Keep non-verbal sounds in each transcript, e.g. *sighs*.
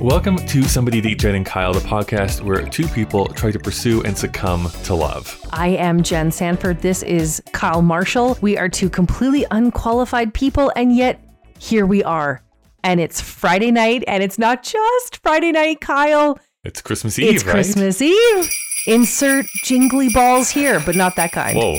Welcome to Somebody Date Jen and Kyle, the podcast where two people try to pursue and succumb to love. I am Jen Sanford. This is Kyle Marshall. We are two completely unqualified people, and yet here we are. And it's Friday night, and it's not just Friday night, Kyle. It's Christmas Eve, it's right? Christmas Eve. Insert jingly balls here, but not that kind. Whoa.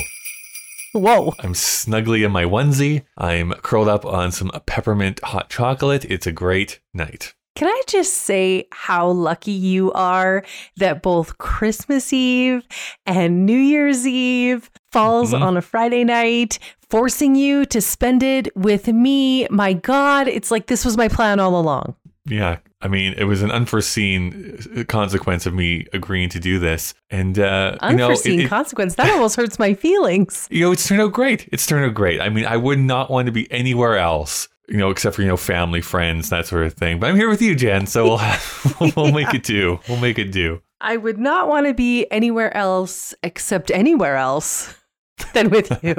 Whoa. I'm snugly in my onesie. I'm curled up on some peppermint hot chocolate. It's a great night. Can I just say how lucky you are that both Christmas Eve and New Year's Eve falls Mhm. on a Friday night, forcing you to spend it with me? My God, it's like this was my plan all along. Yeah, I mean, it was an unforeseen uh, consequence of me agreeing to do this, and uh, you know, Unforeseen it, it- consequence. That almost hurts my feelings. *laughs* you know, it's turned out great. It's turned out great. I mean, I would not want to be anywhere else, you know, except for you know, family, friends, that sort of thing. But I'm here with you, Jen, so we'll have, *laughs* we'll make *laughs* it do. We'll make it do. I would not want to be anywhere else except anywhere else *laughs* than with you.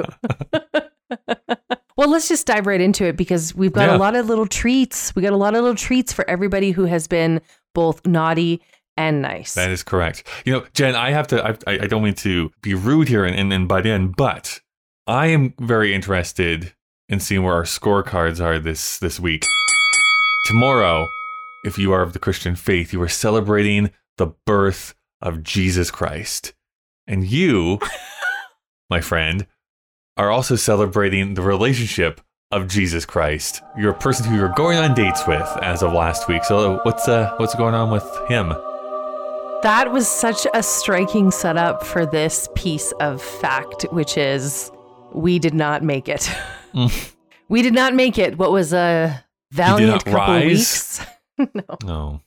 well, let's just dive right into it because we've got Yeah. a lot of little treats. We got a lot of little treats for everybody who has been both naughty and nice. That is correct. You know, Jen, I have to. I, I I don't mean to be rude here and, and, and butt in, but I am very interested in seeing where our scorecards are this this week. Tomorrow, if you are of the Christian faith, you are celebrating the birth of Jesus Christ, and you, *laughs* my friend, are also celebrating the relationship of Jesus Christ. You're a person who you're going on dates with as of last week. So what's uh what's going on with him? that was such a striking setup for this piece of fact, which is we did not make it. *laughs* *laughs* We did not make it. What was a valiant couple rise? weeks? *laughs* no, No.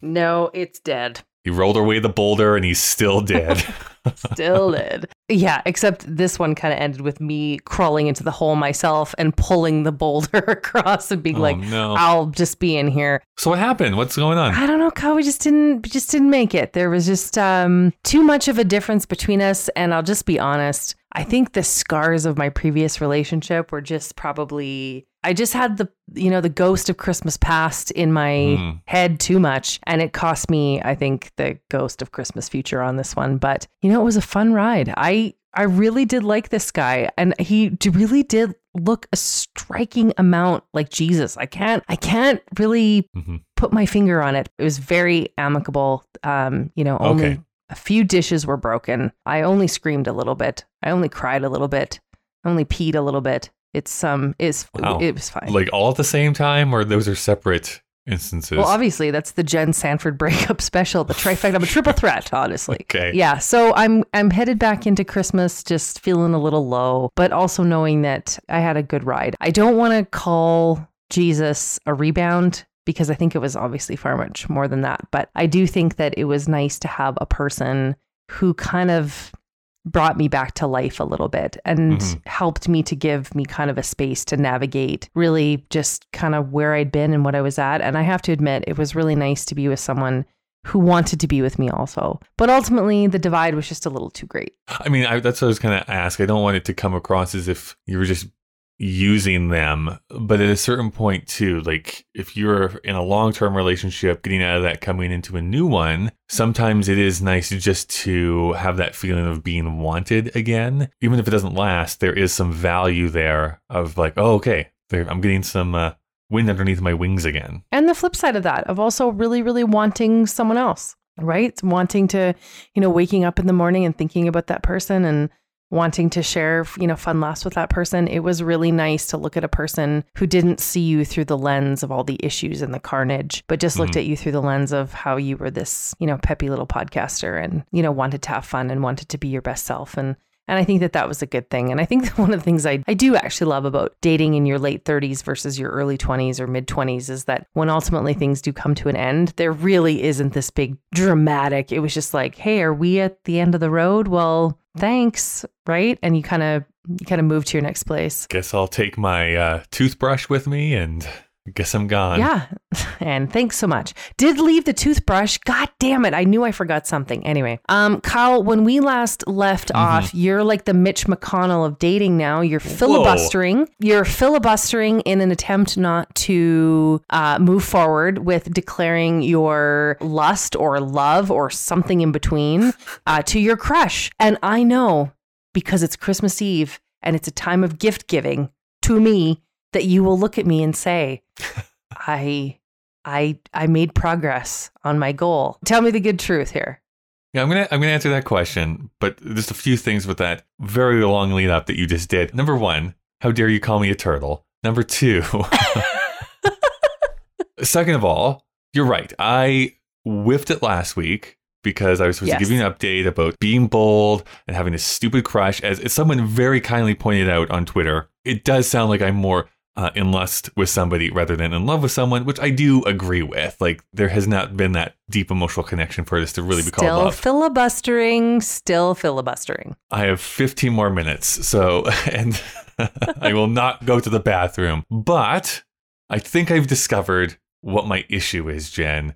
no, it's dead. He rolled away the boulder and he's still dead. *laughs* Still did. Yeah, except this one kind of ended with me crawling into the hole myself and pulling the boulder across and being Oh, like, no. I'll just be in here. so what happened? What's going on? I don't know, Kyle. We just didn't we just didn't make it. There was just um too much of a difference between us, and I'll just be honest. I think the scars of my previous relationship were just probably I just had the you know the ghost of Christmas past in my Hmm. head too much, and it cost me I think the ghost of Christmas future on this one. But you know it was a fun ride. I I really did like this guy, and he really did look a striking amount like Jesus. I can't I can't really Mhm. put my finger on it. It was very amicable. Um, you know, only Okay. A few dishes were broken. I only screamed a little bit. I only cried a little bit. I only peed a little bit. It's um is Wow. it was fine. Like all at the same time, or those are separate instances? well, obviously that's the Jen Sanford *laughs* breakup special, the trifecta, I'm a triple threat, *laughs* honestly. okay. Yeah, so I'm I'm headed back into Christmas just feeling a little low, but also knowing that I had a good ride. I don't want to call Jesus a rebound because I think it was obviously far much more than that, but I do think that it was nice to have a person who kind of brought me back to life a little bit and Mhm. helped me to give me kind of a space to navigate really just kind of where I'd been and what I was at. And I have to admit, it was really nice to be with someone who wanted to be with me also. But ultimately, the divide was just a little too great. I mean, I, that's what I was going to ask. I don't want it to come across as if you were just using them, but at a certain point too, like if you're in a long-term relationship, getting out of that, coming into a new one, sometimes it is nice just to have that feeling of being wanted again, even if it doesn't last. There is some value there of like, oh, okay, I'm getting some uh, wind underneath my wings again. And the flip side of that, of also really, really wanting someone else, right? Wanting to, you know, waking up in the morning and thinking about that person and wanting to share, you know, fun laughs with that person. It was really nice to look at a person who didn't see you through the lens of all the issues and the carnage, but just looked Mhm. at you through the lens of how you were this, you know, peppy little podcaster and, you know, wanted to have fun and wanted to be your best self. And and I think that that was a good thing. And I think *laughs* that one of the things I, I do actually love about dating in your late 30s versus your early 20s or mid 20s is that when ultimately things do come to an end, there really isn't this big dramatic. It was just like, hey, are we at the end of the road? Well, thanks. Right. And you kind of, you kind of move to your next place. Guess I'll take my uh, toothbrush with me and Guess I'm gone. Yeah. *laughs* And thanks so much. Did leave the toothbrush. God damn it. I knew I forgot something. Anyway, um, Kyle, when we last left Mm-hmm. off, you're like the Mitch McConnell of dating now. You're filibustering. You're filibustering in an attempt not to uh, move forward with declaring your lust or love or something in between *laughs* uh, to your crush. And I know because it's Christmas Eve and it's a time of gift giving to me that you will look at me and say, I I I made progress on my goal. Tell me the good truth here. Yeah, I'm gonna I'm gonna answer that question, but just a few things with that very long lead up that you just did. Number one, how dare you call me a turtle? Number two, *laughs* second of all, you're right. I whiffed it last week because I was supposed Yes. to give you an update about being bold and having this stupid crush. As, as someone very kindly pointed out on Twitter, it does sound like I'm more uh, in lust with somebody rather than in love with someone, which I do agree with. Like there has not been that deep emotional connection for this to really be called still filibustering, still filibustering. I have 15 more minutes, so *laughs* and *laughs* I will not go to the bathroom. But I think I've discovered what my issue is, Jen.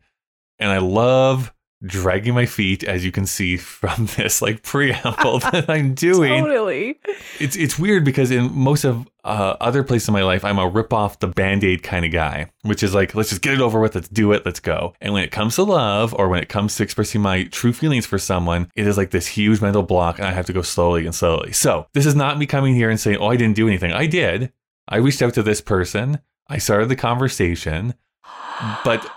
And I love dragging my feet, as you can see from *laughs* this like preamble that I'm *laughs* doing. Totally. It's it's weird because in most of uh, other places in my life, I'm a rip off the band aid kind of guy, which is like, let's just get it over with, let's do it, let's go. And when it comes to love, or when it comes to expressing my true feelings for someone, it is like this huge mental block, and I have to go slowly and slowly. So this is not me coming here and saying, oh, I didn't do anything. I did. I reached out to this person. I started the conversation, but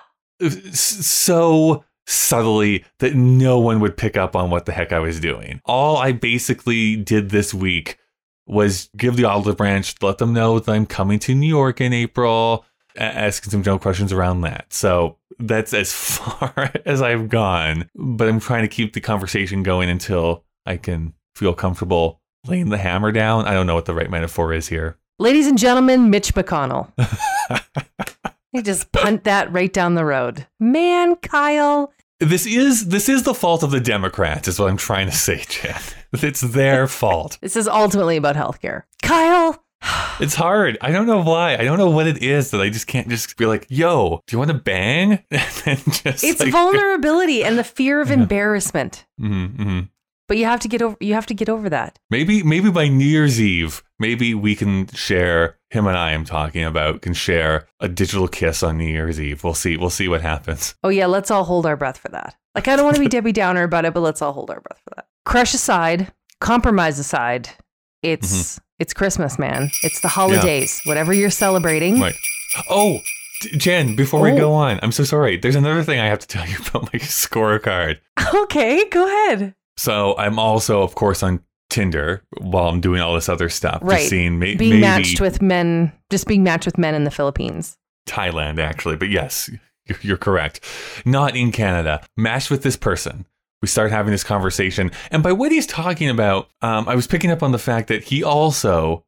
so subtly that no one would pick up on what the heck I was doing. All I basically did this week was give the olive branch, let them know that I'm coming to New York in April, asking some general questions around that. So that's as *laughs* far as I've gone, but I'm trying to keep the conversation going until I can feel comfortable laying the hammer down. I don't know what the right metaphor is here. Ladies and gentlemen, Mitch McConnell. *laughs* He just punt that right down the road. Man, Kyle. This is this is the fault of the Democrats, is what I'm trying to say, Jen. It's their fault. This is ultimately about healthcare. Kyle. *sighs* It's hard. I don't know why. I don't know what it is that I just can't just be like, "Yo, do you want to bang?" *laughs* and then just It's like, vulnerability and the fear of embarrassment. Mhm, mhm. But you have to get over you have to get over that. Maybe maybe by New Year's Eve, maybe we can share him and I am talking about can share a digital kiss on New Year's Eve. We'll see. We'll see what happens. Oh yeah, let's all hold our breath for that. Like I don't want to be *laughs* Debbie Downer about it, but let's all hold our breath for that. Crush aside, compromise aside, it's mm-hmm. it's Christmas, man. It's the holidays. Whatever you're celebrating. Right. Oh, Jen, before we Oh. go on, I'm so sorry. There's another thing I have to tell you *laughs* about my scorecard. Okay, go ahead. So I'm also, of course, on Tinder while I'm doing all this other stuff. Right. Just seeing may- Being maybe matched with men, just being matched with men in the Philippines. Thailand, actually. But yes, you're- you're correct. Not in Canada. Matched with this person. We start having this conversation. And by what he's talking about, um, I was picking up on the fact that he also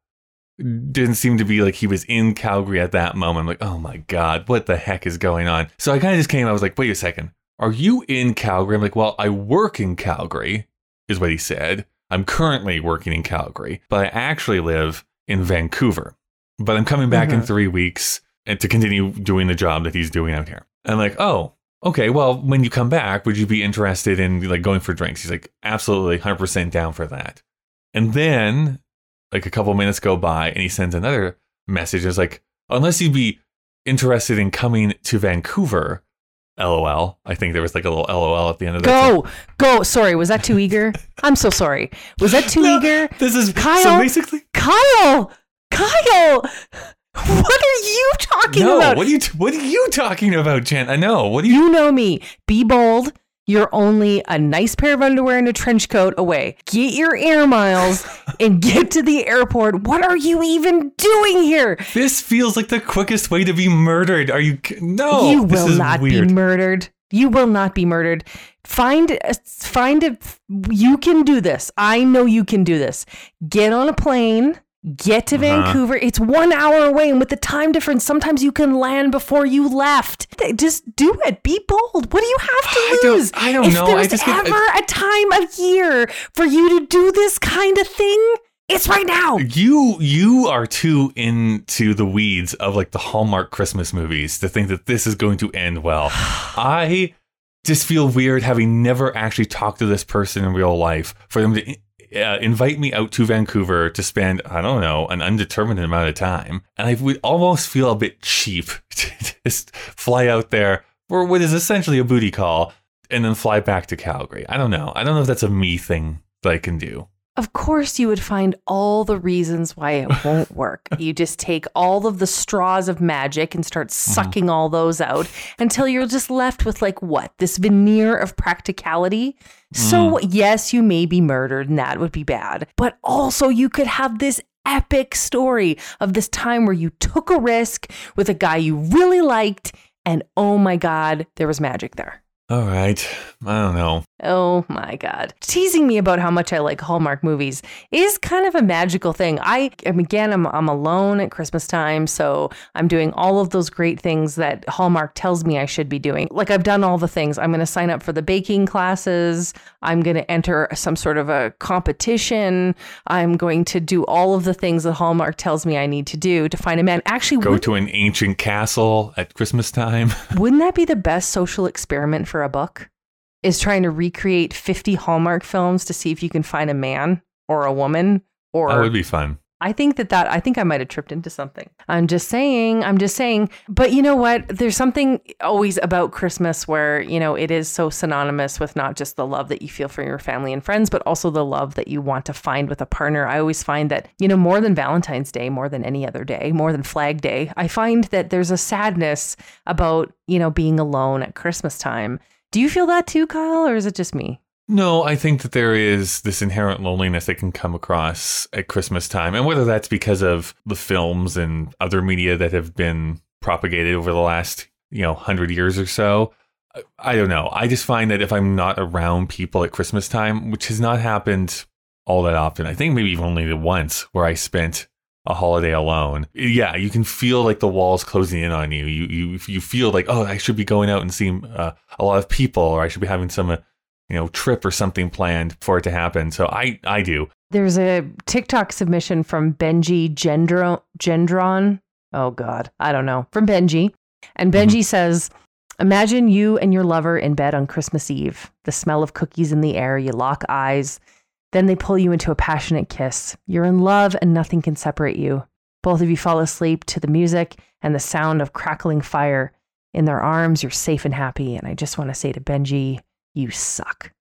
didn't seem to be like he was in Calgary at that moment. I'm like, oh my God, what the heck is going on? So I kind of just came, I was like, wait a second. Are you in Calgary? I'm like, well, I work in Calgary, is what he said. I'm currently working in Calgary, but I actually live in Vancouver. But I'm coming back in Mhm. three weeks and to continue doing the job that he's doing out here. I'm like, oh, okay. Well, when you come back, would you be interested in like going for drinks? He's like, absolutely, 100% down for that. And then like a couple minutes go by and he sends another message. It's like, unless you'd be interested in coming to Vancouver, LOL. I think there was like a little LOL at the end of that. Go, go. Sorry, was that too eager? I'm so sorry. Was that too No, eager? This is Kyle. so basically Kyle, Kyle, what are you talking no. about? What are you what are you talking about, Jen? I know. What are you? You know me. Be bold. You're only a nice pair of underwear and a trench coat away. Get your air miles *laughs* and get to the airport. What are you even doing here? This feels like the quickest way to be murdered. Are you? No, you will not weird. be murdered. You will not be murdered. Find a, find a you can do this. I know you can do this. Get on a plane. Get to Uh-huh. Vancouver. It's one hour away, and with the time difference, sometimes you can land before you left. Just do it. Be bold. What do you have to I don't- lose? I don't if know. I there's just get- ever a time of year for you to do this kind of thing, It's right now. You you are too into the weeds of like the Hallmark Christmas movies to think that this is going to end well. *sighs* I just feel weird having never actually talked to this person in real life for them to uh, invite me out to Vancouver to spend I don't know an undetermined amount of time, and I would almost feel a bit cheap *laughs* to just fly out there for what is essentially a booty call and then fly back to Calgary. I don't know. I don't know if that's a me thing that I can do. Of course, you would find all the reasons why it *laughs* won't work. you just take all of the straws of magic and start mm-hmm. sucking all those out until you're just left with, like, what? This veneer of practicality. So, mm. yes, you may be murdered and that would be bad, but also you could have this epic story of this time where you took a risk with a guy you really liked, and oh my God, there was magic there. All right. I don't know. Oh my God. Teasing me about how much I like Hallmark movies is kind of a magical thing. I, um, again, I'm, I'm alone at Christmas time, so I'm doing all of those great things that Hallmark tells me I should be doing. Like I've done all the things. I'm going to sign up for the baking classes. I'm going to enter some sort of a competition. I'm going to do all of the things that Hallmark tells me I need to do to find a man. Actually, Go to an ancient castle at Christmas time. *laughs* wouldn't that be the best social experiment for a book? Is trying to recreate 50 Hallmark films to see if you can find a man or a woman or that would be fun. I think that that I think I might have tripped into something. I'm just saying, I'm just saying. But you know what? There's something always about Christmas where, you know, it is so synonymous with not just the love that you feel for your family and friends, but also the love that you want to find with a partner. I always find that, you know, more than Valentine's Day, more than any other day, more than Flag Day, I find that there's a sadness about, you know, being alone at Christmas time. Do you feel that too, Kyle, or is it just me? No, I think that there is this inherent loneliness that can come across at Christmas time. And whether that's because of the films and other media that have been propagated over the last, you know, 100 years or so, I- don't know. I just find that if I'm not around people at Christmas time, which has not happened all that often, I think maybe even only the once where I spent a holiday alone. Yeah, you can feel like the walls closing in on you. You you you feel like, oh, I should be going out and seeing uh, a lot of people, or I should be having some, uh, you know, trip or something planned for it to happen. So I I do. There's a TikTok submission from Benji Gendro- Gendron. Oh God, I don't know. From Benji. And mm-hmm. Benji says, Imagine you and your lover in bed on Christmas Eve, the smell of cookies in the air, you lock eyes. Then they pull you into a passionate kiss. You're in love and nothing can separate you. Both of you fall asleep to the music and the sound of crackling fire. In their arms, you're safe and happy. And I just want to say to Benji, you suck.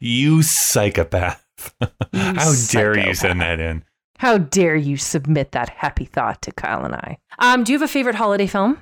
you psychopath. You *laughs* How dare you send that in? How dare you submit that happy thought to Kyle and I? Um, do you have a favorite holiday film?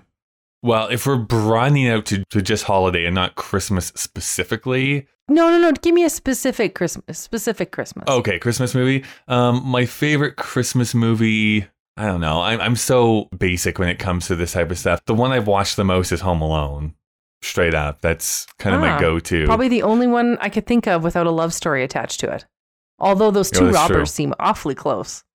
Well, if we're broadening out to, to just holiday and not Christmas specifically, No, no, no. Give me a specific Christmas. Specific Christmas. okay, Christmas movie. Um, my favorite Christmas movie. I don't know. I'm I'm so basic when it comes to this type of stuff. The one I've watched the most is Home Alone. Straight up, that's kind of Ah, my go-to. Probably the only one I could think of without a love story attached to it. Although those Yeah, two robbers true. seem awfully close. *laughs*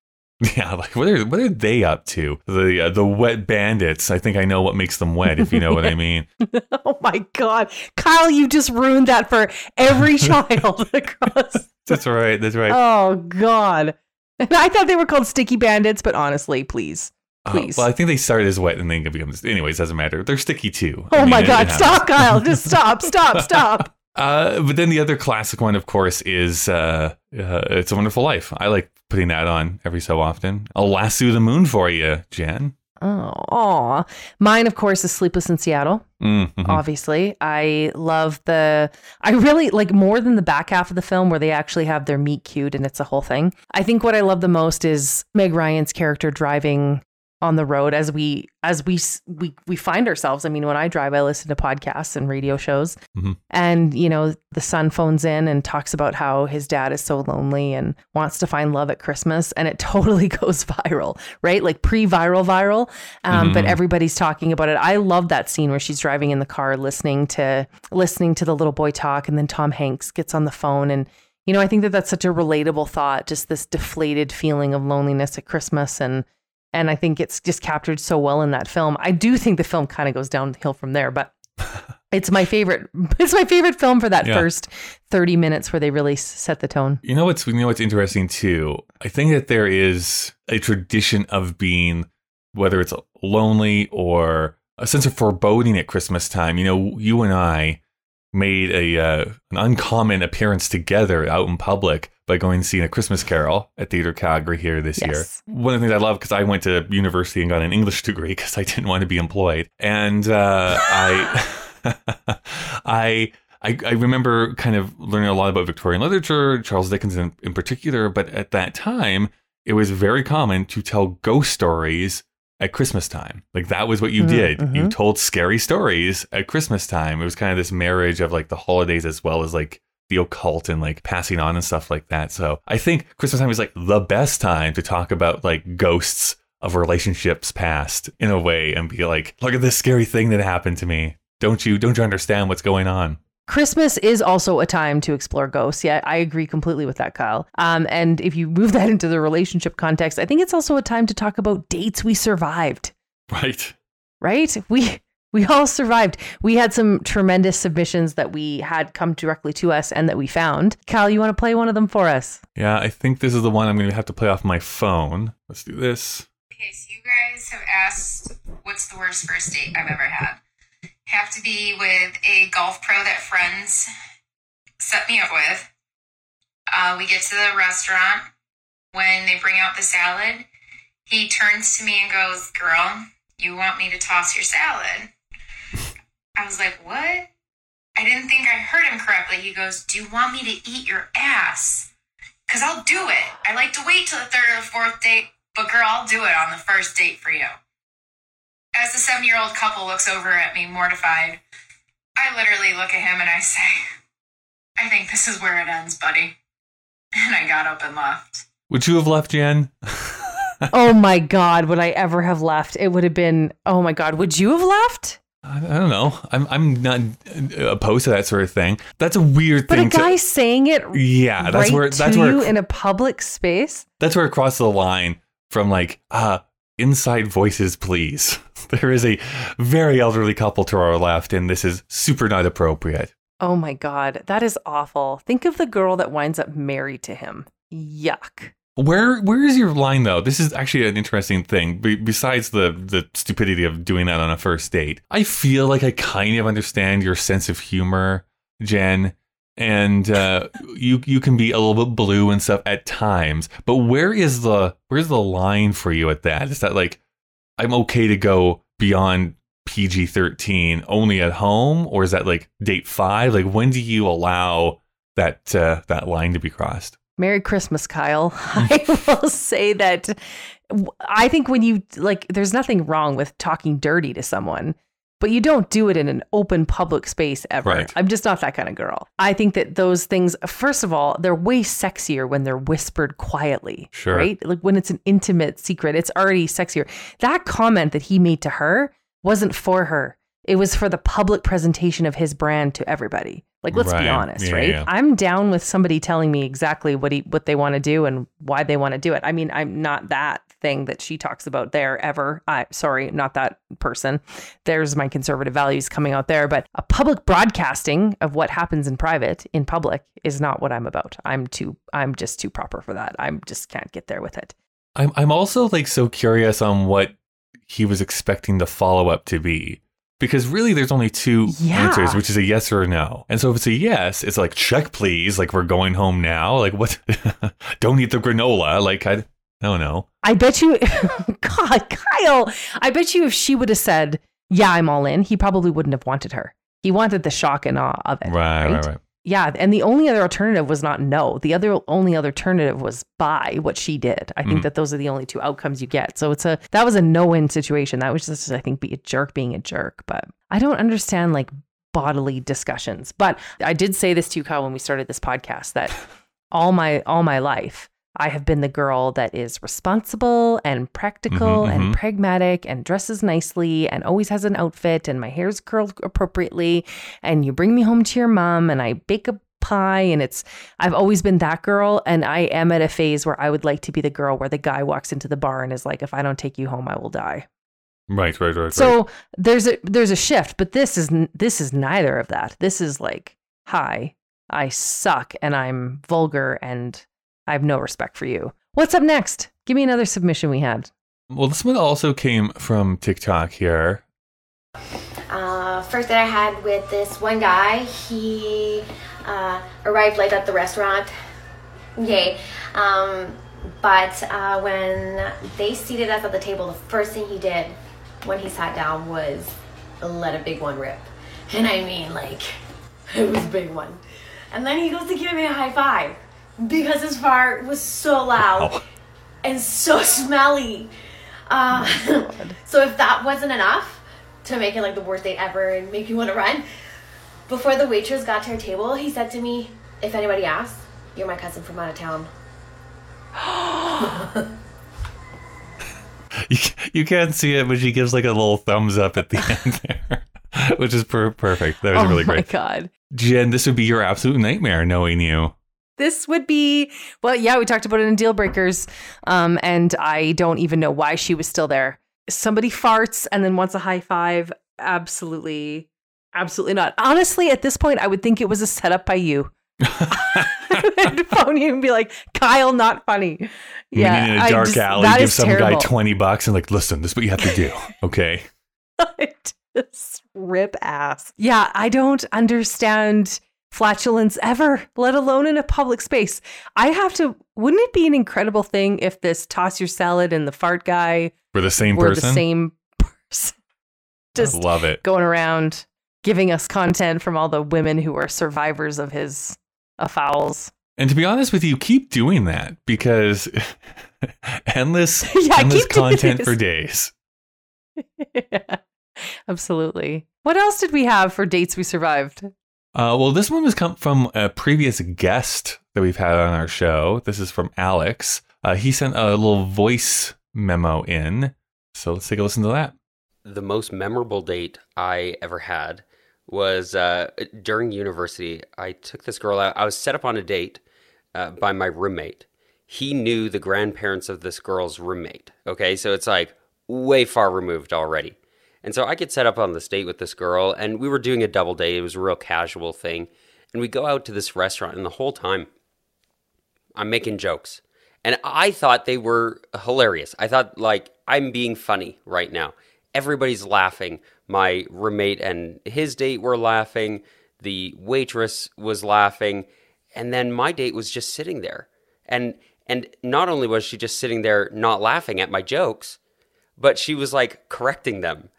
Yeah, like what are what are they up to? The uh, the wet bandits. I think I know what makes them wet, if you know what I *laughs* mean. *laughs* oh my God. Kyle, you just ruined that for every child across. That's right. That's right. Oh God. And I thought they were called sticky bandits, but honestly, please. Uh, please. well, I think they start as wet and then it becomes. Anyways, doesn't matter. They're sticky too. Oh I mean, my God. Stop, Kyle. Just stop, stop, *laughs* stop. Uh, but then the other classic one, of course, is uh, uh, "It's a Wonderful Life." I like putting that on every so often. I'll lasso the moon for you, Jen. Oh, aw. Mine, of course, is Sleepless in Seattle. Mm, mhm. Obviously, I love the. I really like more than the back half of the film where they actually have their meet cute and it's a whole thing. I think what I love the most is Meg Ryan's character driving on the road as we as we we we find ourselves. I mean, when I drive, I listen to podcasts and radio shows, Mhm. and you know, the son phones in and talks about how his dad is so lonely and wants to find love at Christmas, and it *laughs* totally goes viral, right? Like pre-viral, viral. Um, But Mhm. everybody's talking about it. I love that scene where she's driving in the car, listening to listening to the little boy talk, and then Tom Hanks gets on the phone and. You know, I think that that's such a relatable thought, just this deflated feeling of loneliness at Christmas and and I think it's just captured so well in that film. I do think the film kind of goes downhill from there, but *laughs* It's my favorite. It's my favorite film for that Yeah. first thirty minutes where they really set the tone. You know what's you know what's interesting too? I think that there is a tradition of being whether it's lonely or a sense of foreboding at Christmas time. You know, you and I made a uh, an uncommon appearance together out in public by going and seeing a Christmas Carol at Theatre Calgary here this Yes. year. One of the things I love because I went to university and got an English degree because I didn't want to be employed, and uh, I, *laughs* I. I, I remember kind of learning a lot about Victorian literature, Charles Dickens in, in particular, but at that time, it was very common to tell ghost stories at Christmas time. Like that was what you Mm, did. You mhm. told scary stories at Christmas time. It was kind of this marriage of like the holidays as well as like the occult and like passing on and stuff like that. So I think Christmas time is like the best time to talk about like ghosts of relationships past in a way and be like, look at this scary thing that happened to me. Don't you don't you understand what's going on? Christmas is also a time to explore ghosts. Yeah, I agree completely with that, Kyle. Um, and if you move *laughs* that into the relationship context, I think it's also a time to talk about dates we survived. Right. Right? We *laughs* we all survived. We had some tremendous submissions that we had come directly to us and that we found. Kyle, you want to play one of them for us? Yeah, I think this is the one I'm going to have to play off my phone. Let's do this. Okay, so you guys have asked what's the worst first date I've ever had. Have to be with a golf pro that friends set me up with. Uh, we get to the restaurant. When they bring out the salad, he turns to me and goes, Girl, you want me to toss your salad? I was like, What? I didn't think I heard him correctly. He goes, Do you want me to eat your ass? Because I'll do it. I like to wait till the third or fourth date, but girl, I'll do it on the first date for you. As the seven year old couple looks over at me, mortified, I literally look at him and I say, I think this is where it ends, buddy. And I got up and left. Would you have left, Jen? *laughs* oh my God, would I ever have left? It would have been, oh my God, would you have left? I, I don't know. I'm I'm not opposed to that sort of thing. That's a weird thing. But a guy saying it yeah, that's right where that's where you it, in a public space. that's where it crosses the line from like uh inside voices, please. *laughs* There is a very elderly couple to our left, and this is super not appropriate. Oh my God, that is awful. Think of the girl that winds up married to him. Yuck. Where where is your line though? This is actually an interesting thing. Be- besides the the stupidity of doing that on a first date, I feel like I kind of understand your sense of humor, Jen, and uh, *laughs* you you can be a little bit blue and stuff at times. But where is the where's the line for you at that? Is that like I'm okay to go beyond PG thirteen only at home, or is that like date five? Like when do you allow that uh, that line to be crossed? Merry Christmas, Kyle. *laughs* *laughs* I will say that I think when you like, there's nothing wrong with talking dirty to someone, but you don't do it in an open public space ever. Right. I'm just not that kind of girl. I think that those things, first of all, they're way sexier when they're whispered quietly. Sure. Right? Like when it's an intimate secret, it's already sexier. That comment that he made to her wasn't for her. It was for the public presentation of his brand to everybody. Like, let's Right. be honest, Yeah, right? yeah. I'm down with somebody telling me exactly what he what they want to do and why they want to do it. I mean, I'm not that thing that she talks about there ever. I sorry, not that person. There's my conservative values coming out there, but a public broadcasting of what happens in private in public is not what I'm about. I'm too I'm just too proper for that. I'm just can't get there with it. I'm I'm also like so curious on what he was expecting the follow up to be. Because really there's only two Yeah. answers, which is a yes or a no. And so if it's a yes, it's like check please, like we're going home now. Like what *laughs* don't eat the granola. Like I, I don't know. I bet you *laughs* God, Kyle, I bet you if she would have said, "Yeah, I'm all in," he probably wouldn't have wanted her. He wanted the shock and awe of it. Right, right, right. Yeah, and the only other alternative was not no. The other only other alternative was buy what she did. I think Mm. that those are the only two outcomes you get. So it's a that was a no-win situation. That was just I think be a jerk being a jerk, but I don't understand like bodily discussions. But I did say this to you Kyle when we started this podcast that *laughs* all my all my life I have been the girl that is responsible and practical Mhm, and mhm. pragmatic and dresses nicely and always has an outfit and my hair's curled appropriately and you bring me home to your mom and I bake a pie and it's I've always been that girl and I am at a phase where I would like to be the girl where the guy walks into the bar and is like if I don't take you home I will die. Right, right, right. right. So there's a there's a shift, but this is this is neither of that. This is like, hi, I suck and I'm vulgar and I have no respect for you. What's up next? Give me another submission we had. Well, this one also came from TikTok here. Uh, first that I had with this one guy, he uh, arrived late at the restaurant. Yay. Um, but uh, when they seated us at the table, the first thing he did when he sat down was let a big one rip. And I mean, like, *laughs* it was a big one. And then he goes to give me a high five because his fart was so loud Wow. and so *laughs* smelly. Uh, *laughs* so if that wasn't enough to make it like the worst date ever and make you want to run, before the waitress got to our table, he said to me, "If anybody asks, you're my cousin from out of town." *laughs* You, you can't see it, but she gives like a little thumbs up at the end there, which is per- perfect. That was oh really great. Oh my god. Jen, this would be your absolute nightmare knowing you. This would be well, yeah, we talked about it in Deal Breakers. Um, and I don't even know why she was still there. Somebody farts and then wants a high five. Absolutely, absolutely not. Honestly, at this point, I would think it was a setup by you. *laughs* I'd phone you and be like, Kyle, not funny. Yeah, Meeting in a I dark just- alley, give some terrible. guy 20 bucks and like, listen, this is what you have to do. *laughs* Okay. *laughs* just rip ass. Yeah, I don't understand flatulence ever, let alone in a public space. I have to. Wouldn't it be an incredible thing if this toss your salad and the fart guy We're the same were person. the same person? I Just love it. going around giving us content from all the women who are survivors of his fouls. And to be honest with you, keep doing that because *laughs* endless, *laughs* Yeah, endless content for days. *laughs* yeah, absolutely. What else did we have for dates we survived? Uh, well, this one was come from a previous guest that we've had on our show. This is from Alex. Uh, he sent a little voice memo in. So let's take a listen to that. the most memorable date I ever had was uh, during university. I took this girl out. I was set up on a date uh, by my roommate. He knew the grandparents of this girl's roommate. Okay, so it's like way far removed already. And so I get set up on this date with this girl, and we were doing a double date. It was a real casual thing. And we go out to this restaurant, and the whole time I'm making jokes. And I thought they were hilarious. I thought, like, I'm being funny right now. Everybody's laughing. My roommate and his date were laughing. The waitress was laughing. And then my date was just sitting there. And and not only was she just sitting there not laughing at my jokes, but she was like correcting them.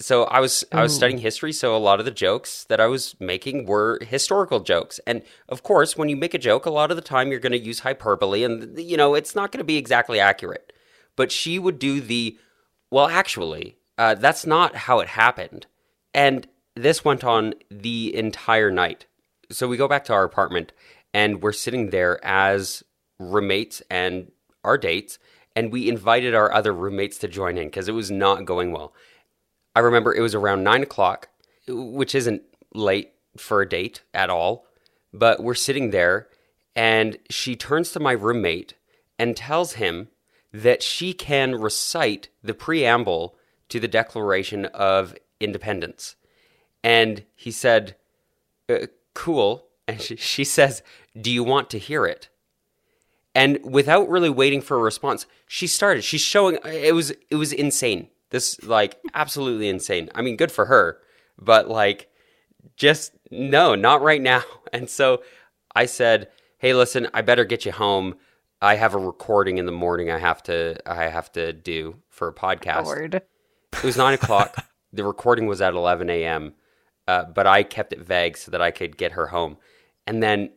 So I was I was Ooh. studying history, so a lot of the jokes that I was making were historical jokes. And of course, when you make a joke, a lot of the time you're going to use hyperbole and you know, it's not going to be exactly accurate. But she would do the well, actually, uh, that's not how it happened. And this went on the entire night. So we go back to our apartment and we're sitting there as roommates and our dates. And we invited our other roommates to join in because it was not going well. I remember it was around nine o'clock, which isn't late for a date at all. But we're sitting there and she turns to my roommate and tells him that she can recite the preamble to the Declaration of Independence. And he said, uh, Cool. And she, she says, Do you want to hear it? And without really waiting for a response, she started. She's showing it was it was insane. This like absolutely insane. I mean, good for her, but like just no, not right now. *laughs* And so I said, "Hey, listen, I better get you home. I have a recording in the morning. I have to I have to do for a podcast." Lord. It was nine o'clock. the recording was at eleven a.m. Uh, but I kept it vague so that I could get her home. And then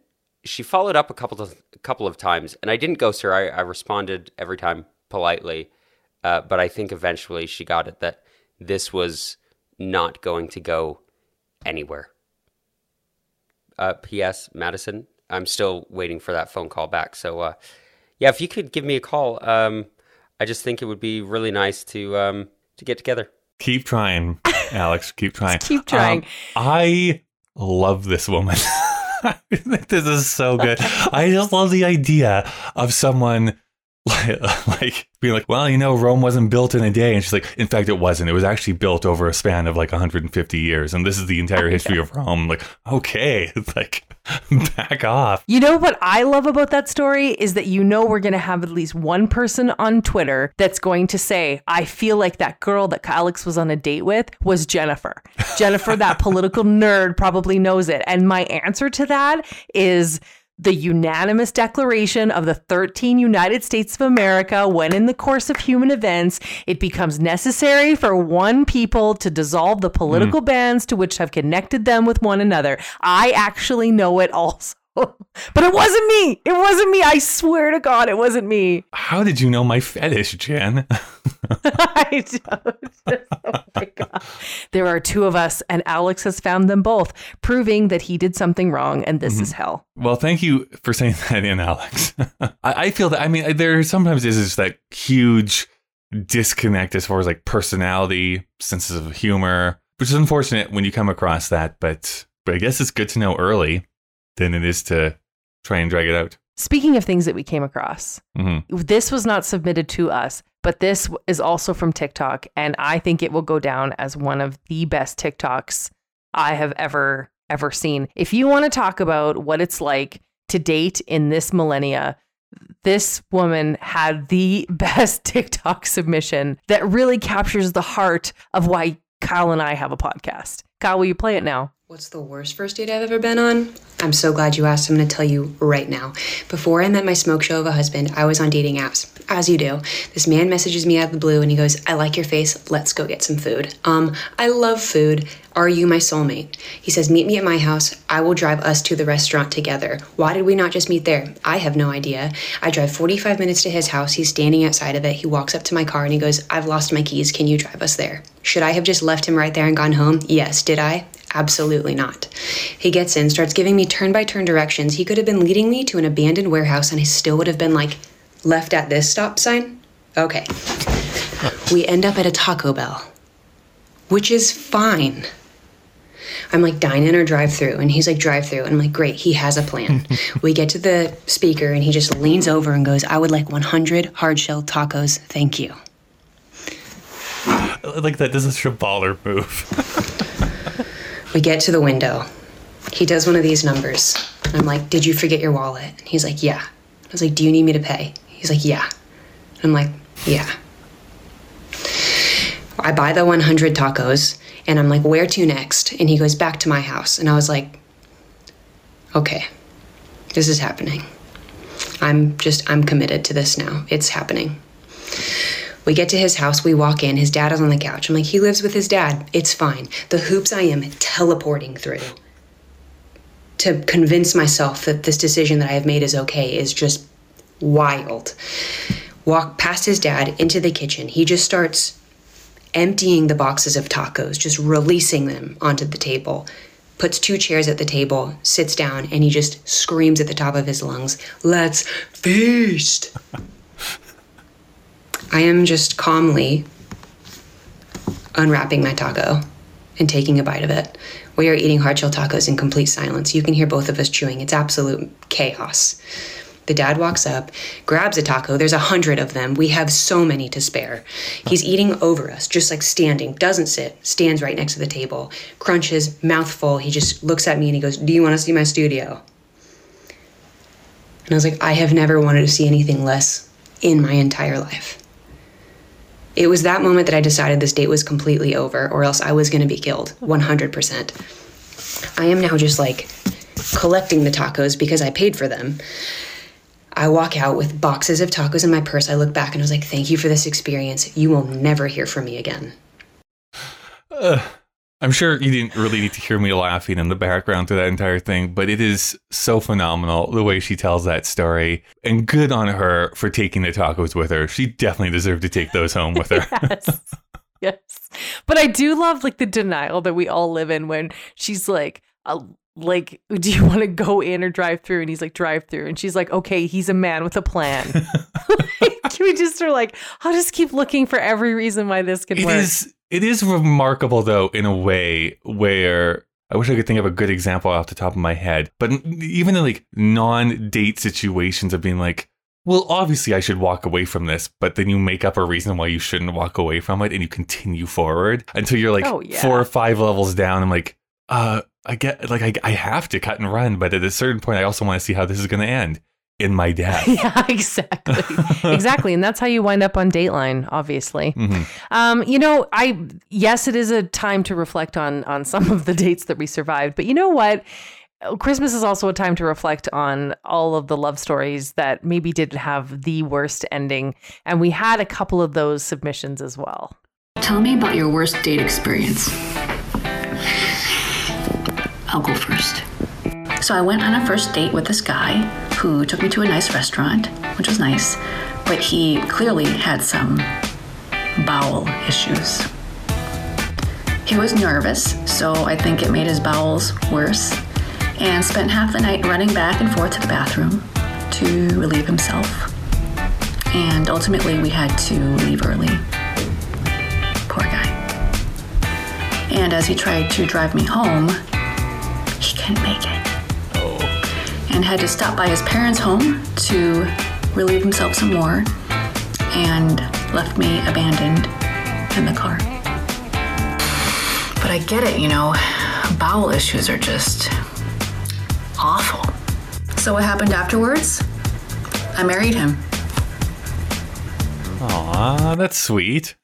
she followed up a couple of a couple of times, and I didn't ghost her. I, I responded every time politely, uh, but I think eventually she got it that this was not going to go anywhere. Uh, P.S. Madison, I'm still waiting for that phone call back. So, uh, yeah, if you could give me a call, um, I just think it would be really nice to um, to get together. Keep trying, *laughs* Alex. Keep trying. keep trying. Um, I love this woman. *laughs* I think this is so good. *laughs* I just love the idea of someone *laughs* like being like, well, you know, Rome wasn't built in a day. And she's like, in fact, it wasn't. It was actually built over a span of like 150 years. And this is the entire history of Rome. Like, okay, *laughs* like, back off. You know what I love about that story is that you know we're going to have at least one person on Twitter that's going to say, I feel like that girl that Alex was on a date with was Jennifer. Jennifer, that *laughs* political nerd, probably knows it. And my answer to that is the unanimous declaration of the 13 United States of America when, in the course of human events, it becomes necessary for one people to dissolve the political mm. bands to which have connected them with one another. I actually know it also. *laughs* but it wasn't me. It wasn't me. I swear to God, it wasn't me. *laughs* How did you know my fetish, Jen? *laughs* I don't. Oh my God. There are two of us, and Alex has found them both, proving that he did something wrong, and this mm-hmm. is hell. Well, thank you for saying that in, Alex. I, I feel that, I mean, there sometimes is just that huge disconnect as far as like personality, senses of humor, which is unfortunate when you come across that, but but I guess it's good to know early than it is to try and drag it out. Speaking of things that we came across, mm-hmm. this was not submitted to us, but this is also from TikTok. And I think it will go down as one of the best TikToks I have ever, ever seen. If you want to talk about what it's like to date in this millennia, this woman had the *laughs* best TikTok submission that really captures the heart of why Kyle and I have a podcast. Kyle, will you play it now? What's the worst first date I've ever been on? I'm so glad you asked. I'm going to tell you right now. Before I met my smoke show of a husband, I was on dating apps, as you do. This man messages me out of the blue and he goes, I like your face. Let's go get some food. Um, I love food. Are you my soulmate? He says, Meet me at my house. I will drive us to the restaurant together. Why did we not just meet there? I have no idea. I drive 45 minutes to his house. He's standing outside of it. He walks up to my car and he goes, I've lost my keys. Can you drive us there? Should I have just left him right there and gone home? Yes. Did I? Absolutely not. He gets in, starts giving me turn by turn directions. He could have been leading me to an abandoned warehouse and I still would have been like, left at this stop sign? Okay. We end up at a Taco Bell, which is fine. I'm like, dine in or drive through? And he's like, drive through. And I'm like, great, he has a plan. *laughs* we get to the speaker and he just leans over and goes, I would like 100 hard shell tacos. Thank you. Like that. This is a baller move. We get to the window. He does one of these numbers. And I'm like, Did you forget your wallet? And he's like, Yeah. I was like, Do you need me to pay? He's like, Yeah. And I'm like, Yeah. I buy the 100 tacos and I'm like, Where to next? And he goes, Back to my house. And I was like, Okay, this is happening. I'm just, I'm committed to this now. It's happening. We get to his house, we walk in, his dad is on the couch. I'm like, he lives with his dad. It's fine. The hoops I am teleporting through to convince myself that this decision that I have made is okay is just wild. Walk past his dad into the kitchen. He just starts emptying the boxes of tacos, just releasing them onto the table. Puts two chairs at the table, sits down, and he just screams at the top of his lungs, Let's feast! *laughs* I am just calmly unwrapping my taco and taking a bite of it. We are eating hard shell tacos in complete silence. You can hear both of us chewing. It's absolute chaos. The dad walks up, grabs a taco. There's a hundred of them. We have so many to spare. He's eating over us, just like standing, doesn't sit, stands right next to the table, crunches, mouth full. He just looks at me and he goes, Do you want to see my studio? And I was like, I have never wanted to see anything less in my entire life. It was that moment that I decided this date was completely over, or else I was going to be killed 100%. I am now just like collecting the tacos because I paid for them. I walk out with boxes of tacos in my purse. I look back and I was like, thank you for this experience. You will never hear from me again. Uh, I'm sure you didn't really need to hear me laughing in the background to that entire thing, but it is so phenomenal the way she tells that story. And good on her for taking the tacos with her. She definitely deserved to take those home with her. *laughs* yes. yes. But I do love like the denial that we all live in when she's like, uh, like, do you want to go in or drive through? And he's like, drive through. And she's like, okay, he's a man with a plan. *laughs* *laughs* we just are like, I'll just keep looking for every reason why this could it work. Is, it is remarkable, though, in a way where I wish I could think of a good example off the top of my head. But even in like non date situations of being like, well, obviously I should walk away from this, but then you make up a reason why you shouldn't walk away from it and you continue forward until you're like Oh, yeah. four or five levels down. I'm like, uh, I get like I, I have to cut and run, but at a certain point, I also want to see how this is going to end in my *laughs* death. yeah, exactly. *laughs* exactly. And that's how you wind up on Dateline, obviously. Mhm. Um, you know, I yes, it is a time to reflect on on some of the dates that we survived, but you know what? Christmas is also a time to reflect on all of the love stories that maybe didn't have the worst ending. And we had a couple of those submissions as well. Tell me about your worst date experience. I'll go first. So I went on a first date with this guy who took me to a nice restaurant, which was nice, but he clearly had some bowel issues. He was nervous, so I think it made his bowels worse, and spent half the night running back and forth to the bathroom to relieve himself. And ultimately, we had to leave early. Poor guy. And as he tried to drive me home, he couldn't make it. And had to stop by his parents' home to relieve himself some more and left me abandoned in the car. But I get it, you know, bowel issues are just awful. So what happened afterwards? I married him. Aw, that's sweet.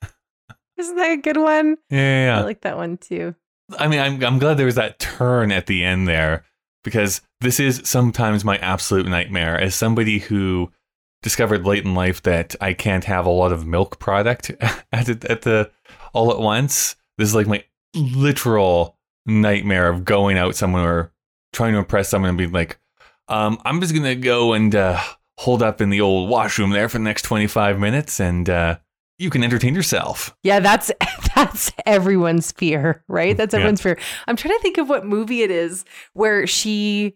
Isn't that a good one? Yeah, yeah, yeah. I like that one too. I mean, I'm I'm glad there was that turn at the end there because this is sometimes my absolute nightmare as somebody who discovered late in life that I can't have a lot of milk product *laughs* at the, at the all at once. This is like my literal nightmare of going out somewhere, trying to impress someone and being like, um, I'm just gonna go and uh, hold up in the old washroom there for the next 25 minutes and uh, you can entertain yourself. Yeah, that's *laughs* that's everyone's fear, right? That's Yeah. everyone's fear. I'm trying to think of what movie it is where she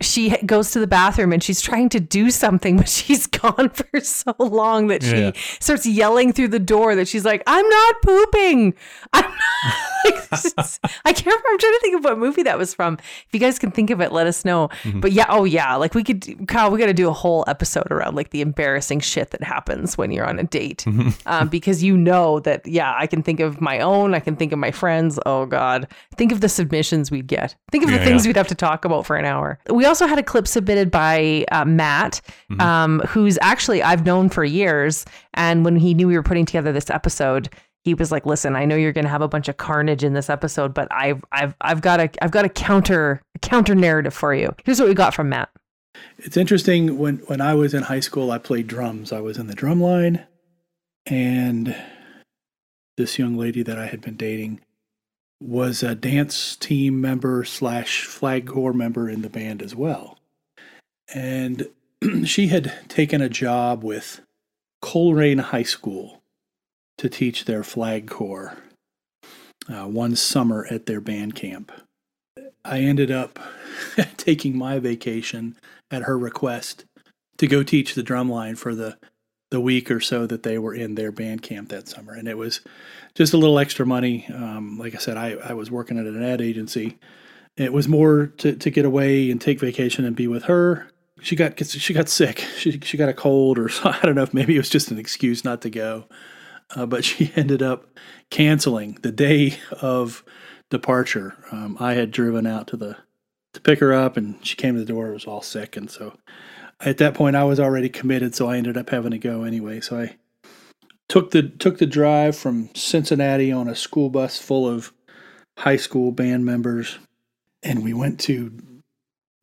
she goes to the bathroom and she's trying to do something, but she's *laughs* gone for so long that she Yeah. starts yelling through the door that she's like, "I'm not pooping." *laughs* I'm not. like, is- I can't remember. I'm trying to think of what movie that was from. If you guys can think of it, let us know. But yeah, oh yeah, like we could, Kyle, we got to do a whole episode around like the embarrassing shit that happens when you're on a date, *laughs* um, because you know that. Yeah, I can think of my own. I can think of my friends. Oh God, think of the submissions we'd get. Think of the things yeah. we'd have to talk about for an hour. We also had a clip submitted by uh, Matt, um, who's actually I've known for years, and when he knew we were putting together this episode. He was like, "Listen, I know you're going to have a bunch of carnage in this episode, but I've I've I've got a I've got a counter a counter narrative for you. Here's what we got from Matt. It's interesting when when I was in high school, I played drums. I was in the drum line, and this young lady that I had been dating was a dance team member slash flag corps member in the band as well. And *clears throat* she had taken a job with Colerain High School to teach their flag corps uh, one summer at their band camp. I ended up *laughs* taking my vacation at her request to go teach the drumline for the the week or so that they were in their band camp that summer, and it was just a little extra money. Um, like I said, I, I was working at an ad agency. It was more to, to get away and take vacation and be with her. She got she got sick. *laughs* She she got a cold, or *laughs* I don't know if maybe it was just an excuse not to go. Uh, but she *laughs* ended up canceling the day of departure. Um, I had driven out to the to pick her up, and she came to the door. Was all sick, and so at that point I was already committed. So I ended up having to go anyway. So I took the took the drive from Cincinnati on a school bus full of high school band members, and we went to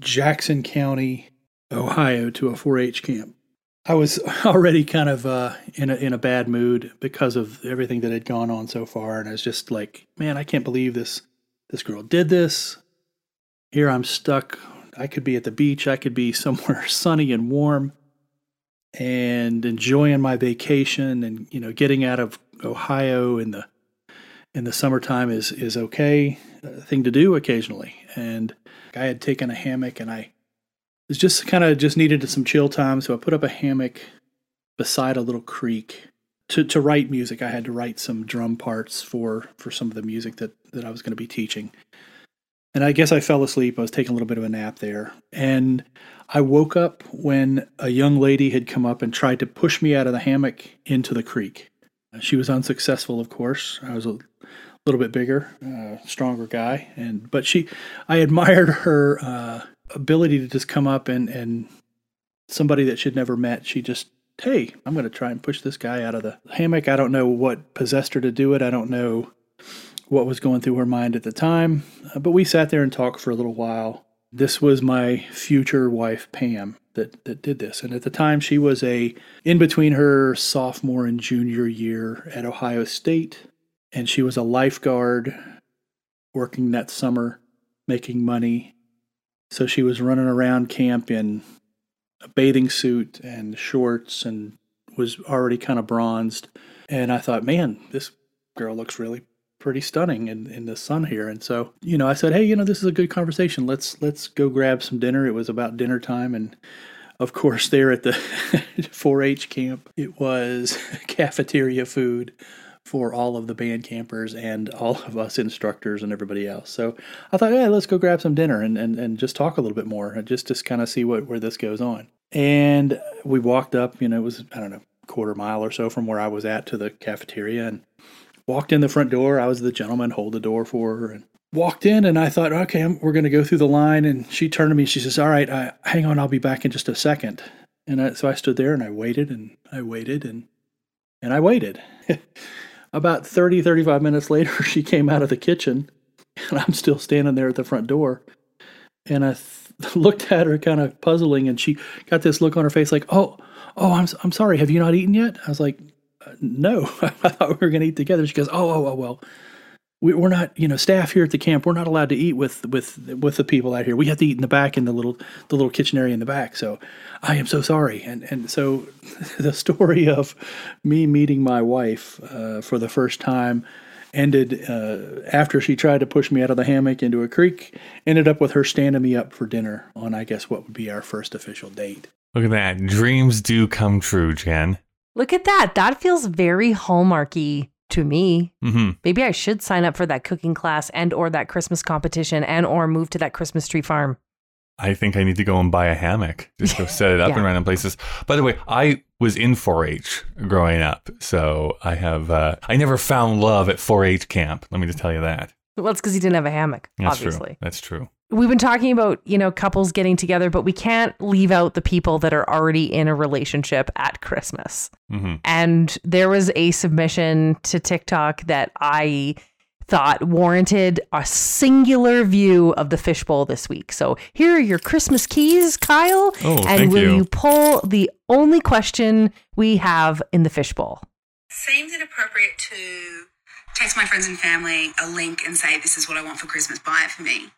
Jackson County, Ohio, to a 4-H camp. I was *laughs* already kind of uh, in a in a bad mood because of everything that had gone on so far, and I was just like, man, I can't believe this this girl did this. Here I'm stuck. I could be at the beach. I could be *laughs* somewhere sunny and warm, and enjoying my vacation. And you know, getting out of Ohio in the in the summertime is is okay uh, thing to do occasionally. And I had taken a hammock, and I was just kind of just needed some chill time, so I put up a hammock beside a little creek to to write music. I had to write some drum parts for for some of the music that that I was going to be teaching. And I guess I fell asleep. I was taking a little bit of a nap there, and I woke up when a young lady had come up and tried to push me out of the hammock into the creek. She was unsuccessful, of course. I was a little bit bigger, uh, stronger guy, and but she, I admired her uh, ability to just come up and and somebody that she'd never met. She just, hey, I'm going to try and push this guy out of the hammock. I don't know what possessed her to do it. I don't know what was going through her mind at the time, uh, but we sat there and talked for a little while. This was my future wife, Pam, that, that did this. And at the time, she was a in between her sophomore and junior year at Ohio State, and she was a lifeguard working that summer, making money. So she was running around camp in a bathing suit and shorts and was already kind of bronzed. And I thought, man, this girl looks really pretty stunning in, in the sun here. And so, you know, I said, hey, you know, this is a good conversation. Let's let's go grab some dinner. It was about dinner time, and of course, there at the *laughs* 4-H camp, it was *laughs* cafeteria food for all of the band campers and all of us instructors and everybody else. So I thought, yeah, let's go grab some dinner and, and, and just talk a little bit more and just, just kind of see what where this goes on. And we walked up, you know, it was, I don't know, quarter mile or so from where I was at to the cafeteria and walked in the front door. I was the gentleman, hold the door for her and walked in and I thought, okay, I'm, we're going to go through the line. And she turned to me. She says, all right, uh, hang on. I'll be back in just a second. And I, so I stood there and I waited and I waited and, and I waited. *laughs* About 30, 35 minutes later, *laughs* she came out of the kitchen and I'm still standing there at the front door. And I th- *laughs* looked at her kind of puzzling and she got this look on her face like, oh, oh, I'm, I'm sorry. Have you not eaten yet? I was like, no, *laughs* I thought we were going to eat together. She goes, oh, oh, oh, well, we, we're not, you know, staff here at the camp. We're not allowed to eat with with with the people out here. We have to eat in the back in the little the little kitchen area in the back. So, I am so sorry. And and so, *laughs* the story of me meeting my wife uh, for the first time ended uh, after she tried to push me out of the hammock into a creek. Ended up with her standing me up for dinner on, I guess, what would be our first official date. Look at that. Dreams do come true, Jen. Look at that. That feels very hallmarky to me. Mm-hmm. Maybe I should sign up for that cooking class and or that Christmas competition and or move to that Christmas tree farm. I think I need to go and buy a hammock. Just go set it up *laughs* Yeah. in random places. By the way, I was in 4-H growing up, so I have uh, I never found love at 4-H camp. Let me just tell you that. Well, it's because he didn't have a hammock, That's obviously. true. That's true. We've been talking about, you know, couples getting together, but we can't leave out the people that are already in a relationship at Christmas. hmm And there was a submission to TikTok that I thought warranted a singular view of the fishbowl this week. So here are your Christmas keys, Kyle. Oh, and thank will you. you pull the only question we have in the fishbowl? Seems inappropriate to text my friends and family a link and say, This is what I want for Christmas, buy it for me.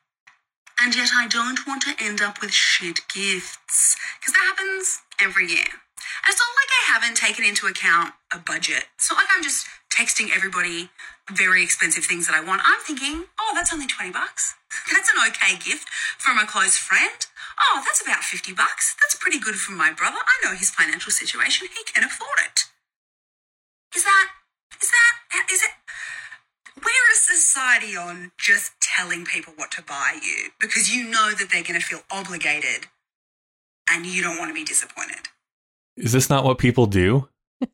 And yet I don't want to end up with shit gifts. Because that happens every year. And it's not like I haven't taken into account a budget. It's not like I'm just texting everybody very expensive things that I want. I'm thinking, oh, that's only 20 bucks. *laughs* That's an okay gift from a close friend. Oh, that's about 50 bucks. That's pretty good for my brother. I know his financial situation. He can afford it. Is that, is that, is it, where is society on just telling people what to buy you because you know that they're going to feel obligated and you don't want to be disappointed? Is this not what people do? *laughs*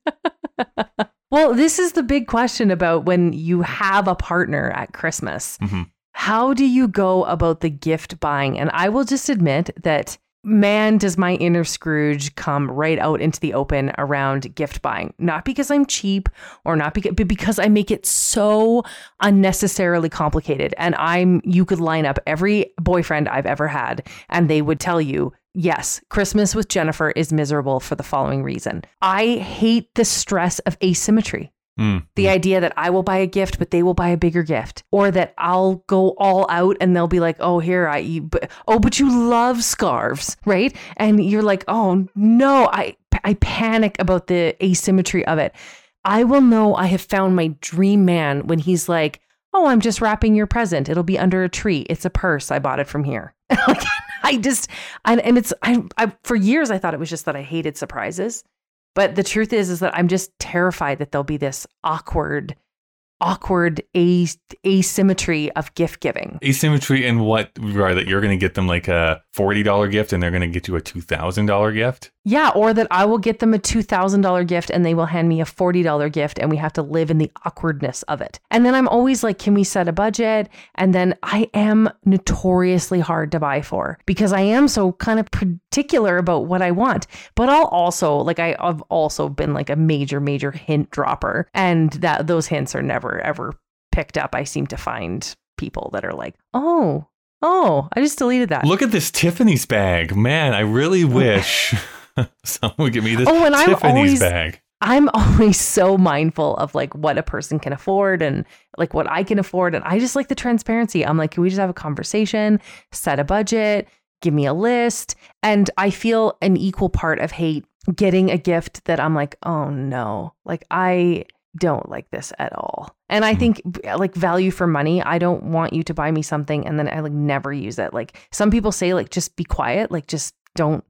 Well, this is the big question about when you have a partner at Christmas. Mhm. How do you go about the gift buying? And I will just admit that, man, does my inner Scrooge come right out into the open around gift buying. Not because I'm cheap or not because, but because I make it so unnecessarily complicated. And I'm, you could line up every boyfriend I've ever had, and they would tell you, Yes, Christmas with Jennifer is miserable for the following reason. I hate the stress of asymmetry. Mm. The idea that I will buy a gift, but they will buy a bigger gift, or that I'll go all out and they'll be like, "Oh, here I, you, but, oh, but you love scarves, right?" And you're like, "Oh no, I, I panic about the asymmetry of it." I will know I have found my dream man when he's like, "Oh, I'm just wrapping your present. It'll be under a tree. It's a purse. I bought it from here." *laughs* I just, and, and it's, I, I, for years I thought it was just that I hated surprises. But the truth is, is that I'm just terrified that there'll be this awkward awkward asymmetry of gift giving. Asymmetry in what regard that you're going to get them like a $40 gift and they're going to get you a $2,000 gift? Yeah, or that I will get them a $2,000 gift and they will hand me a $40 gift and we have to live in the awkwardness of it. And then I'm always like, can we set a budget? And then I am notoriously hard to buy for because I am so kind of particular about what I want. But I'll also, like, I, I've also been like a major, major hint dropper. And that those hints are never, ever picked up. I seem to find people that are like, oh, oh, I just deleted that. Look at this Tiffany's bag. Man, I really *laughs* wish *laughs* someone give me this Oh, and I'm Tiffany's always- bag. I'm always so mindful of like what a person can afford and like what I can afford. And I just like the transparency. I'm like, can we just have a conversation, set a budget, give me a list? And I feel an equal part of hate getting a gift that I'm like, oh no, like I don't like this at all. And I hmm. think like value for money, I don't want you to buy me something and then I like never use it. Like some people say, like, just be quiet, like, just don't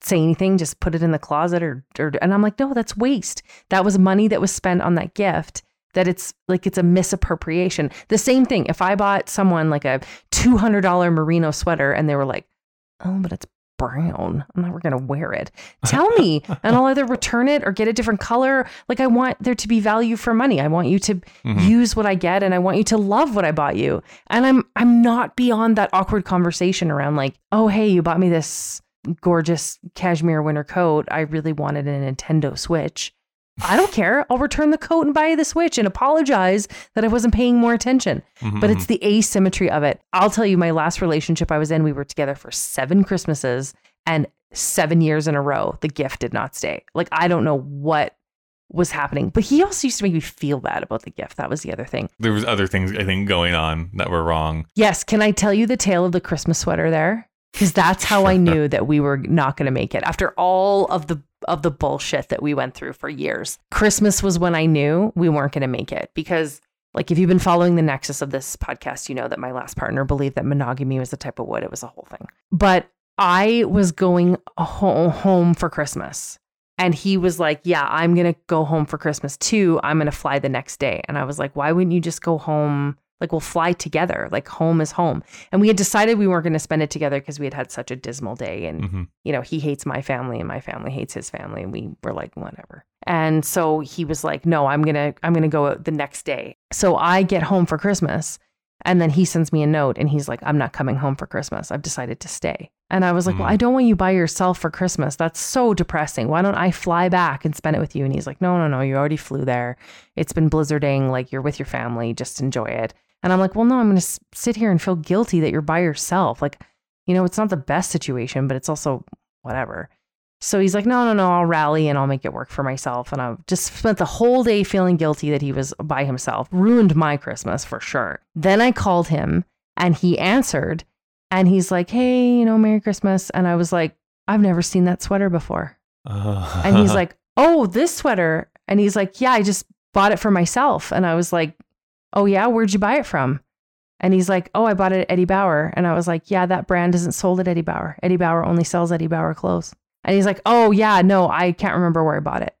say anything, just put it in the closet or, or and I'm like, no, that's waste. That was money that was spent on that gift. That it's like it's a misappropriation. The same thing. If I bought someone like a two hundred dollar merino sweater and they were like, oh, but it's brown. I'm never gonna wear it. Tell me, *laughs* and I'll either return it or get a different color. Like I want there to be value for money. I want you to mm-hmm. use what I get, and I want you to love what I bought you. And I'm I'm not beyond that awkward conversation around like, oh hey, you bought me this gorgeous cashmere winter coat. I really wanted a Nintendo Switch. I don't care. I'll return the coat and buy you the Switch and apologize that I wasn't paying more attention. Mm-hmm, but it's mm-hmm. the asymmetry of it. I'll tell you, my last relationship I was in, we were together for seven Christmases and seven years in a row. The gift did not stay. Like, I don't know what was happening. But he also used to make me feel bad about the gift. That was the other thing. There was other things I think going on that were wrong. Yes. Can I tell you the tale of the Christmas sweater there? Because that's how I knew that we were not going to make it after all of the of the bullshit that we went through for years. Christmas was when I knew we weren't going to make it because like if you've been following the nexus of this podcast, you know that my last partner believed that monogamy was the type of wood. It was a whole thing. But I was going home for Christmas. And he was like, Yeah, I'm going to go home for Christmas too. I'm going to fly the next day. And I was like, Why wouldn't you just go home? Like, we'll fly together. Like, home is home. And we had decided we weren't going to spend it together because we had had such a dismal day. And, hmm you know, he hates my family and my family hates his family. And we were like, whatever. And so he was like, No, I'm going to, I'm going to go out the next day. So I get home for Christmas. And then he sends me a note and he's like, I'm not coming home for Christmas. I've decided to stay. And I was like, Well, Mm. I don't want you by yourself for Christmas. That's so depressing. Why don't I fly back and spend it with you? And he's like, No, no, no. You already flew there. It's been blizzarding. Like you're with your family. Just enjoy it. And I'm like, Well, no, I'm going to sit here and feel guilty that you're by yourself. Like, you know, it's not the best situation, but it's also whatever. So he's like, no, no, no, I'll rally and I'll make it work for myself. And I've just spent the whole day feeling guilty that he was by himself. Ruined my Christmas for sure. Then I called him and he answered and he's like, hey, you know, Merry Christmas. And I was like, I've never seen that sweater before. Uh, And he's *laughs* like, oh, this sweater. And he's like, yeah, I just bought it for myself. And I was like, oh, yeah, where'd you buy it from? And he's like, oh, I bought it at Eddie Bauer. And I was like, yeah, that brand isn't sold at Eddie Bauer. Eddie Bauer only sells Eddie Bauer clothes. And he's like, oh, yeah, no, I can't remember where I bought it.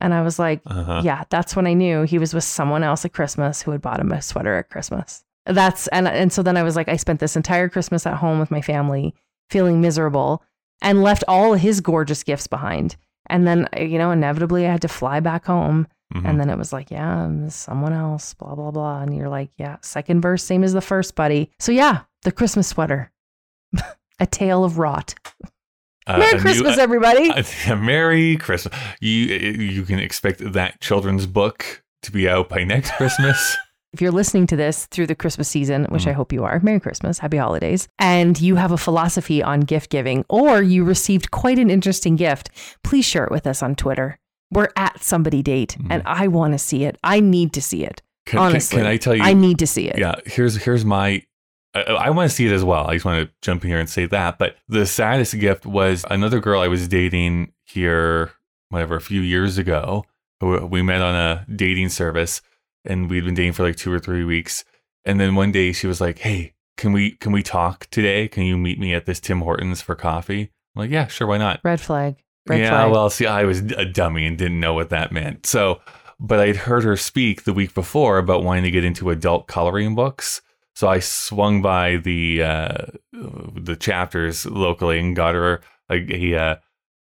And I was like, uh-huh. yeah, that's when I knew he was with someone else at Christmas who had bought him a sweater at Christmas. That's and and so then I was like, I spent this entire Christmas at home with my family, feeling miserable, and left all his gorgeous gifts behind. And then you know, inevitably, I had to fly back home. Mhm. And then it was like, yeah, someone else, blah blah blah. And you're like, yeah, second verse, same as the first, buddy. So yeah, the Christmas sweater, *laughs* a tale of rot. Uh, Merry a new- Christmas, uh, everybody. *laughs* uh, Merry Christmas. You you can expect that children's book to be out by next *laughs* Christmas. if you're listening to this through the Christmas season, which Mm. I hope you are, Merry Christmas, Happy Holidays, and you have a philosophy on gift giving, or you received quite an interesting gift, please share it with us on Twitter. We're at somebody date, mm-hmm. and I want to see it. I need to see it. Can, can- Honestly, can I tell you? I need to see it. Yeah, here's here's my. I, I want to see it as well. I just want to jump in here and say that. But the saddest gift was another girl I was dating here, whatever, a few years ago. We met on a dating service, and we'd been dating for like two or three weeks. And then one day she was like, "Hey, can we can we talk today? Can you meet me at this Tim Hortons for coffee?" I'm like, "Yeah, sure, why not?" Red flag. Yeah, well, see, I was a dummy and didn't know what that meant. So but I'd heard her speak the week before about wanting to get into adult coloring books. So I swung by the uh, the chapters locally and got her like a uh,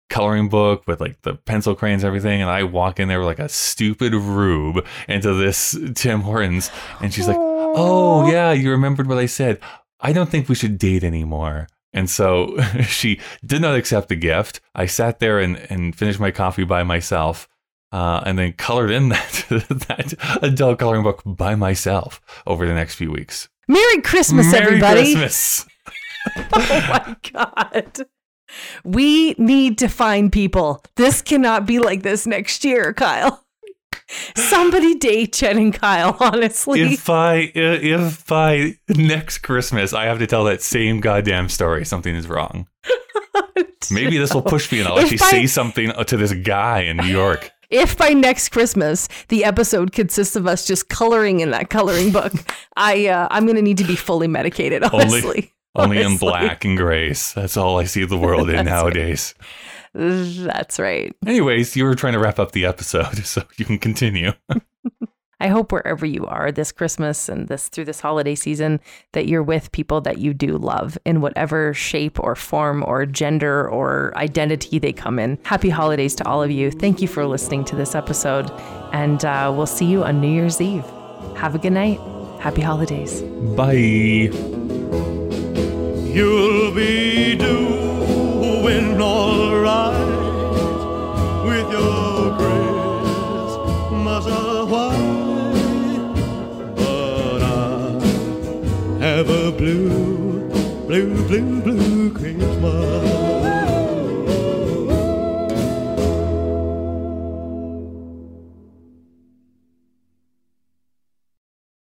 coloring book with like the pencil crayons and everything. And I walk in there with like a stupid rube into this Tim Hortons, and she's like, "Oh yeah, you remembered what I said. I don't think we should date anymore." And so *laughs* she did not accept the gift. I sat there and, and finished my coffee by myself. Uh, and then colored in *laughs* that that adult coloring book by myself over the next few weeks. Merry Christmas, Merry everybody. Christmas. *laughs* oh my God. We need to find people. This cannot be like this next year, Kyle. Somebody date Jen and Kyle, honestly. If I if by next Christmas I have to tell that same goddamn story, something is wrong. *laughs* Maybe this will push me and I'll If actually by- say something to this guy in New York. if by next Christmas the episode consists of us just coloring in that coloring book, *laughs* I uh, I'm gonna need to be fully medicated, honestly. Only in Honestly. black and grays. That's all I see the world in *laughs* nowadays. Nowadays. *laughs* That's right. Anyways, you were trying to wrap up the episode, *laughs* so you can continue. I hope wherever you are this Christmas and this through this holiday season that you're with people that you do love in whatever shape or form or gender or identity they come in. Happy holidays to all of you. Thank you for listening to this episode, and uh, we'll see you on New Year's Eve. Have a good night. Happy holidays. Bye. You'll be doing all right with your Christmas white, but I have a blue, blue, blue, blue.